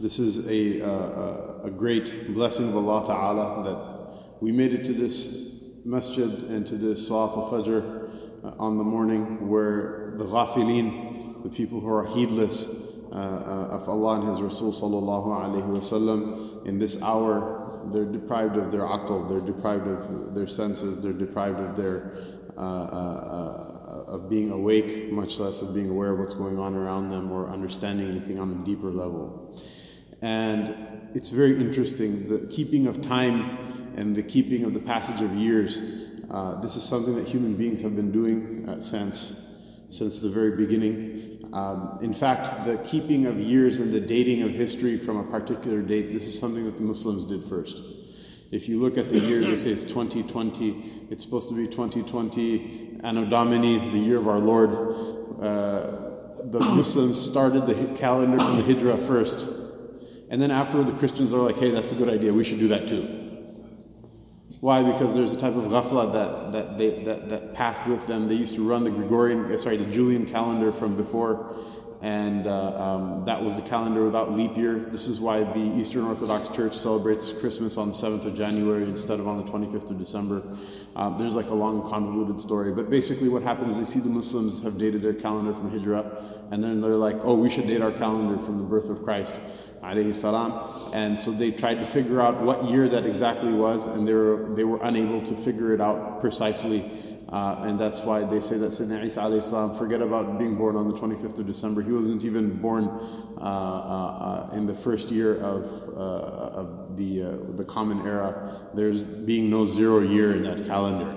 This is a, uh, a great blessing of Allah Ta'ala that we made it to this masjid and to this Salat al-Fajr uh, on the morning where the ghafilin, the people who are heedless uh, uh, of Allah and His Rasul Sallallahu Alaihi Wasallam, in this hour they're deprived of their aql, they're deprived of their senses, they're deprived of their uh, uh, of being awake, much less of being aware of what's going on around them or understanding anything on a deeper level. And it's very interesting the keeping of time and the keeping of the passage of years. Uh, this is something that human beings have been doing uh, since since the very beginning. Um, in fact, the keeping of years and the dating of history from a particular date, this is something that the Muslims did first. If you look at the year, they say it's 2020. It's supposed to be 2020 Anno Domini, the year of our Lord. Uh, the Muslims started the calendar from the Hijra first. And then afterward, the Christians are like, hey, that's a good idea. We should do that too. Why? Because there's a type of ghafla that, that, they, that, that passed with them. They used to run the Gregorian, sorry, the Julian calendar from before and uh, um, that was a calendar without leap year. This is why the Eastern Orthodox Church celebrates Christmas on the 7th of January instead of on the 25th of December. Um, there's like a long, convoluted story, but basically, what happens is they see the Muslims have dated their calendar from Hijrah, and then they're like, oh, we should date our calendar from the birth of Christ. Salam. And so they tried to figure out what year that exactly was, and they were, they were unable to figure it out precisely. Uh, and that's why they say that Sayyidina Isa alayhi forget about being born on the 25th of December. He wasn't even born uh, uh, uh in the first year of, uh, of the, uh, the common era. There's being no zero year in that calendar.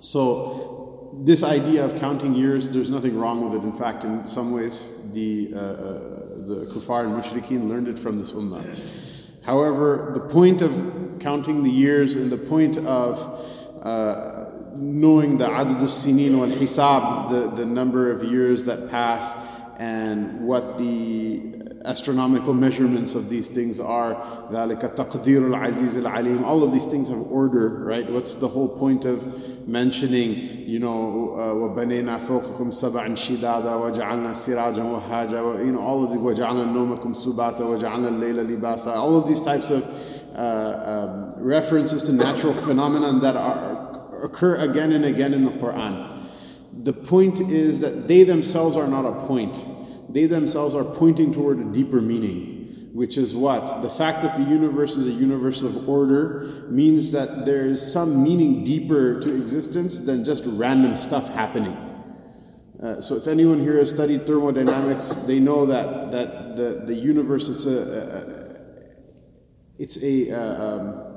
So this idea of counting years, there's nothing wrong with it. In fact, in some ways, the, the kuffar and mushrikeen learned it from this ummah. However, the point of counting the years and the point of knowing the adad al-sinin wal-hisab, the, the number of years that pass and what the astronomical measurements of these things are. ذَلِكَ تَقْدِيرُ الْعَزِيزِ الْعَلِيمِ All of these things have order, right? What's the whole point of mentioning, you know, وَبَنَيْنَا فَوْقَكُمْ سَبْعًا شِدَادًا وَجَعَلْنَا سِرَاجًا وَهَاجًا You know, all of the وَجَعَلْنَا نَوْمَكُمْ سُبَاتًا وَجَعَلْنَا اللَّيْلَ لِبَاسًا All of these types of uh, um, references to natural phenomena that are occur again and again in the Quran. The point is that they themselves are not a point. They themselves are pointing toward a deeper meaning, which is what? The fact that the universe is a universe of order means that there is some meaning deeper to existence than just random stuff happening. Uh, so if anyone here has studied thermodynamics, they know that, that the, the universe, it's a, a, it's a, uh, um,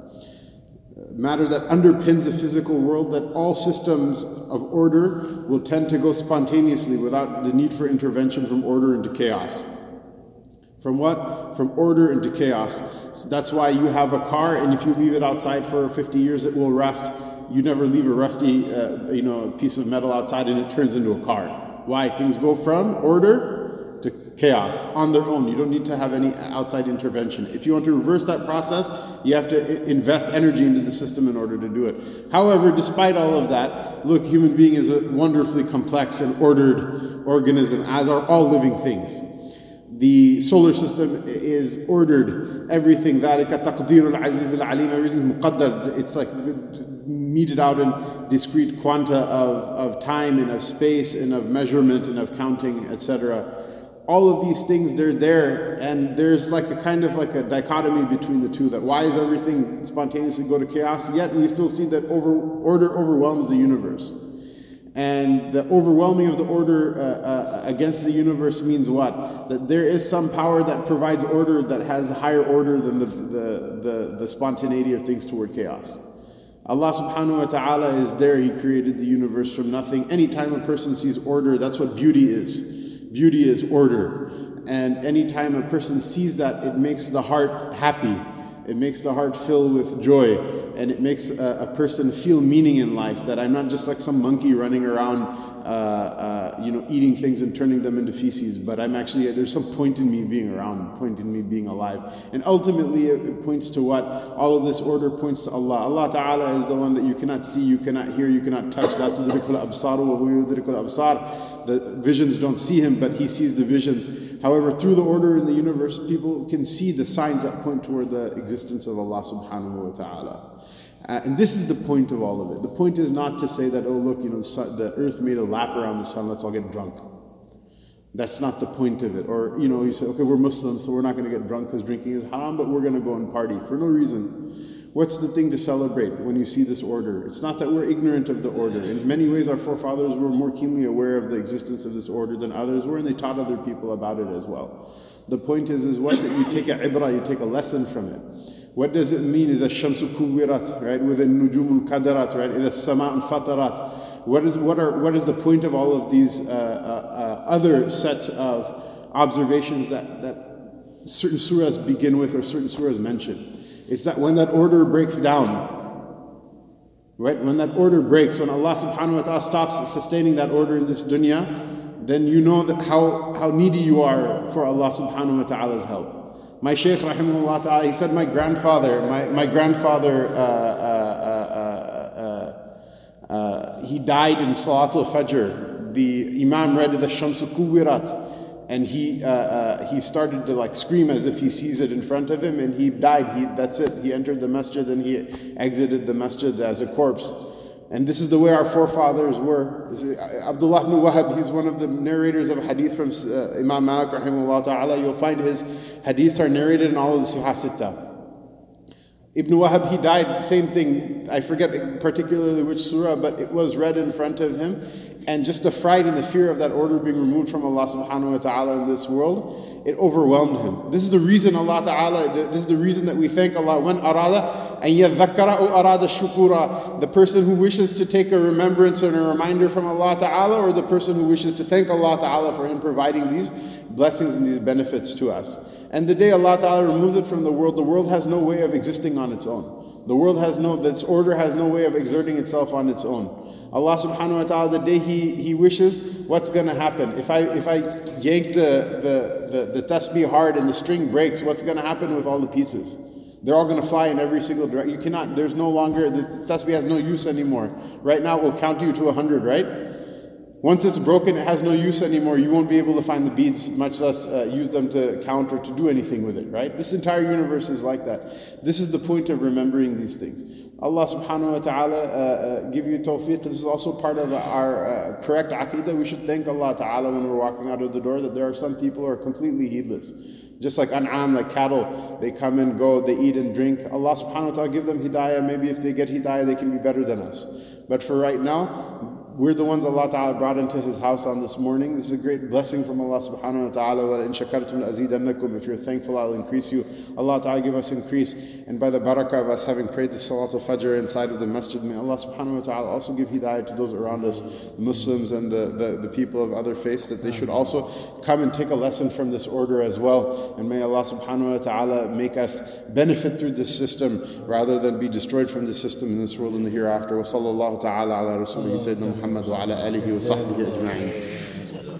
matter that underpins the physical world, that all systems of order will tend to go spontaneously without the need for intervention from order into chaos. From what? From order into chaos. So that's why you have a car, and if you leave it outside for 50 years, it will rust. You never leave a rusty, uh, you know, piece of metal outside, and it turns into a car. Why? Things go from order chaos on their own. You don't need to have any outside intervention. If you want to reverse that process, you have to invest energy into the system in order to do it. However, despite all of that, look, human being is a wonderfully complex and ordered organism, as are all living things. The solar system is ordered. Everything, ذَلِكَ تَقْدِيرُ الْعَزِيزِ الْعَلِيمِ Everything's muqaddar. It's like meted out in discrete quanta of, of time and of space and of measurement and of counting, etc all of these things they're there and there's like a kind of like a dichotomy between the two that why is everything spontaneously go to chaos yet we still see that over, order overwhelms the universe and the overwhelming of the order uh, uh, against the universe means what that there is some power that provides order that has higher order than the, the, the, the spontaneity of things toward chaos Allah subhanahu wa ta'ala is there. He created the universe from nothing. Anytime a person sees order, that's what beauty is. Beauty is order. And anytime a person sees that, it makes the heart happy. It makes the heart fill with joy, and it makes a, a person feel meaning in life. That I'm not just like some monkey running around, uh, uh, you know, eating things and turning them into feces, but I'm actually there's some point in me being around, point in me being alive, and ultimately it, it points to what all of this order points to Allah. Allah Taala is the one that you cannot see, you cannot hear, you cannot touch. The visions don't see Him, but He sees the visions. However, through the order in the universe, people can see the signs that point toward the existence of Allah subhanahu wa ta'ala. Uh, and this is the point of all of it. The point is not to say that, oh, look, you know, the, sun, the earth made a lap around the sun, let's all get drunk. That's not the point of it. Or, you know, you say, okay, we're Muslims, so we're not going to get drunk because drinking is haram, but we're going to go and party for no reason. What's the thing to celebrate when you see this order? It's not that we're ignorant of the order. In many ways, our forefathers were more keenly aware of the existence of this order than others were, and they taught other people about it as well. The point is, is what that you take a ibrah, you take a lesson from it. What does it mean? Is a shamsu kuwirat, right? Within nujum kadarat, right? Is sama fatarat. What is what are what is the point of all of these uh, uh, uh, other sets of observations that that certain surahs begin with or certain surahs mention? It's that when that order breaks down, right? When that order breaks, when Allah subhanahu wa ta'ala stops sustaining that order in this dunya, then you know that how, how needy you are for Allah subhanahu wa ta'ala's help. My Shaykh rahimahullah ta'ala, he said, my grandfather, my, my grandfather, uh, uh, uh, he died in Salatul Fajr. The Imam read the Shamsu Kuwirat and he uh, uh, he started to like scream as if he sees it in front of him, and he died. He, that's it. He entered the masjid and he exited the masjid as a corpse. And this is the way our forefathers were. Abdullah ibn Wahab, he's one of the narrators of hadith from uh, Imam Malik rahimahullah ta'ala. You'll find his hadiths are narrated in all of the Sihah Ibn Wahab, he died, same thing. I forget particularly which surah, but it was read in front of him. And just the fright and the fear of that order being removed from Allah subhanahu wa ta'ala in this world, it overwhelmed him. This is the reason Allah ta'ala, this is the reason that we thank Allah. When arada and yadhakkara or arada shukura, the person who wishes to take a remembrance and a reminder from Allah ta'ala, or the person who wishes to thank Allah ta'ala for Him providing these blessings and these benefits to us. And the day Allah ta'ala removes it from the world, the world has no way of existing on its own. The world has no, this order has no way of exerting itself on its own. Allah subhanahu wa ta'ala, the day He, he wishes, what's going to happen? If I, if I yank the, the, the, the tasbih hard and the string breaks, what's going to happen with all the pieces? They're all going to fly in every single direction. You cannot, there's no longer, the tasbih has no use anymore. Right now, it will count you to 100, right? Once it's broken, it has no use anymore. You won't be able to find the beads, much less uh, use them to count or to do anything with it, right? This entire universe is like that. This is the point of remembering these things. Allah subhanahu wa ta'ala uh, uh, give you tawfiq. This is also part of our uh, correct aqidah. We should thank Allah ta'ala when we're walking out of the door that there are some people who are completely heedless. Just like an'am, like cattle, they come and go, they eat and drink. Allah subhanahu wa ta'ala give them hidayah. Maybe if they get hidayah, they can be better than us. But for right now, we're the ones Allah Ta'ala brought into His house on this morning. This is a great blessing from Allah Subhanahu wa Ta'ala. Wa in shakartum azidannakum. If you're thankful, I'll increase you. Allah Ta'ala give us increase. And by the barakah of us having prayed the Salatul Fajr inside of the masjid, may Allah Subhanahu wa Ta'ala also give hidayah to those around us, Muslims and the, the, the people of other faiths, that they should also come and take a lesson from this order as well. And may Allah Subhanahu wa Ta'ala make us benefit through this system rather than be destroyed from the system in this world and the hereafter. Wa sallallahu ta'ala ala rasulih Sayyidina محمد وعلى آله وصحبه أجمعين.